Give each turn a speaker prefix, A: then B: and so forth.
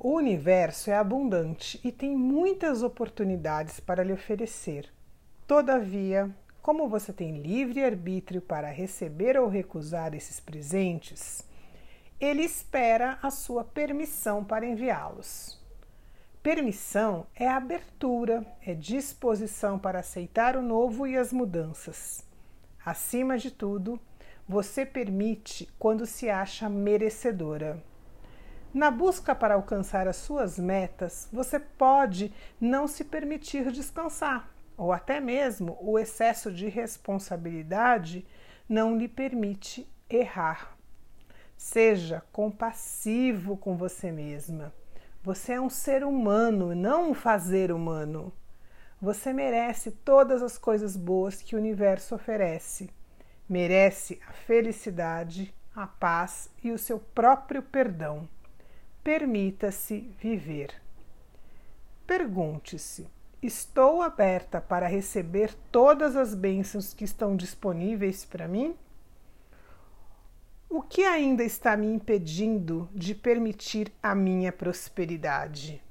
A: O universo é abundante e tem muitas oportunidades para lhe oferecer. Todavia, como você tem livre arbítrio para receber ou recusar esses presentes, ele espera a sua permissão para enviá-los. Permissão é abertura, é disposição para aceitar o novo e as mudanças. Acima de tudo, você permite quando se acha merecedora. Na busca para alcançar as suas metas, você pode não se permitir descansar, ou até mesmo o excesso de responsabilidade não lhe permite errar. Seja compassivo com você mesma. Você é um ser humano, não um fazer humano. Você merece todas as coisas boas que o universo oferece. Merece a felicidade, a paz e o seu próprio perdão permita-se viver. Pergunte-se: estou aberta para receber todas as bênçãos que estão disponíveis para mim? O que ainda está me impedindo de permitir a minha prosperidade?